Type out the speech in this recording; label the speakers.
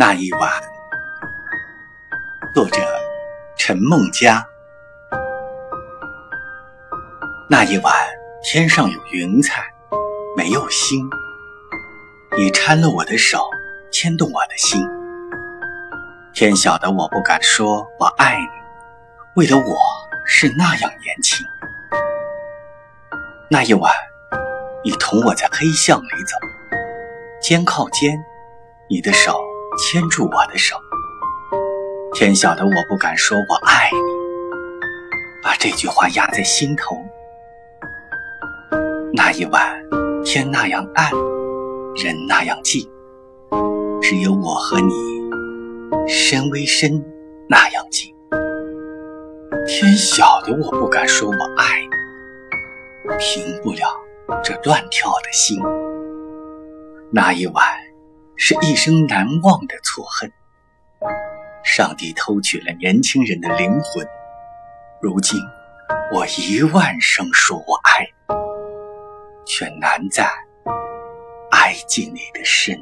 Speaker 1: 那一晚，作者陈梦佳。那一晚，天上有云彩，没有星。你搀了我的手，牵动我的心。天晓得我不敢说我爱你，为了我是那样年轻。那一晚，你同我在黑巷里走，肩靠肩，你的手。牵住我的手，天晓得我不敢说我爱你，把这句话压在心头。那一晚，天那样暗，人那样静，只有我和你，身微身那样近。天晓得我不敢说我爱你，平不了这乱跳的心。那一晚。是一生难忘的错恨。上帝偷取了年轻人的灵魂，如今我一万声说我爱你，却难在爱进你的身。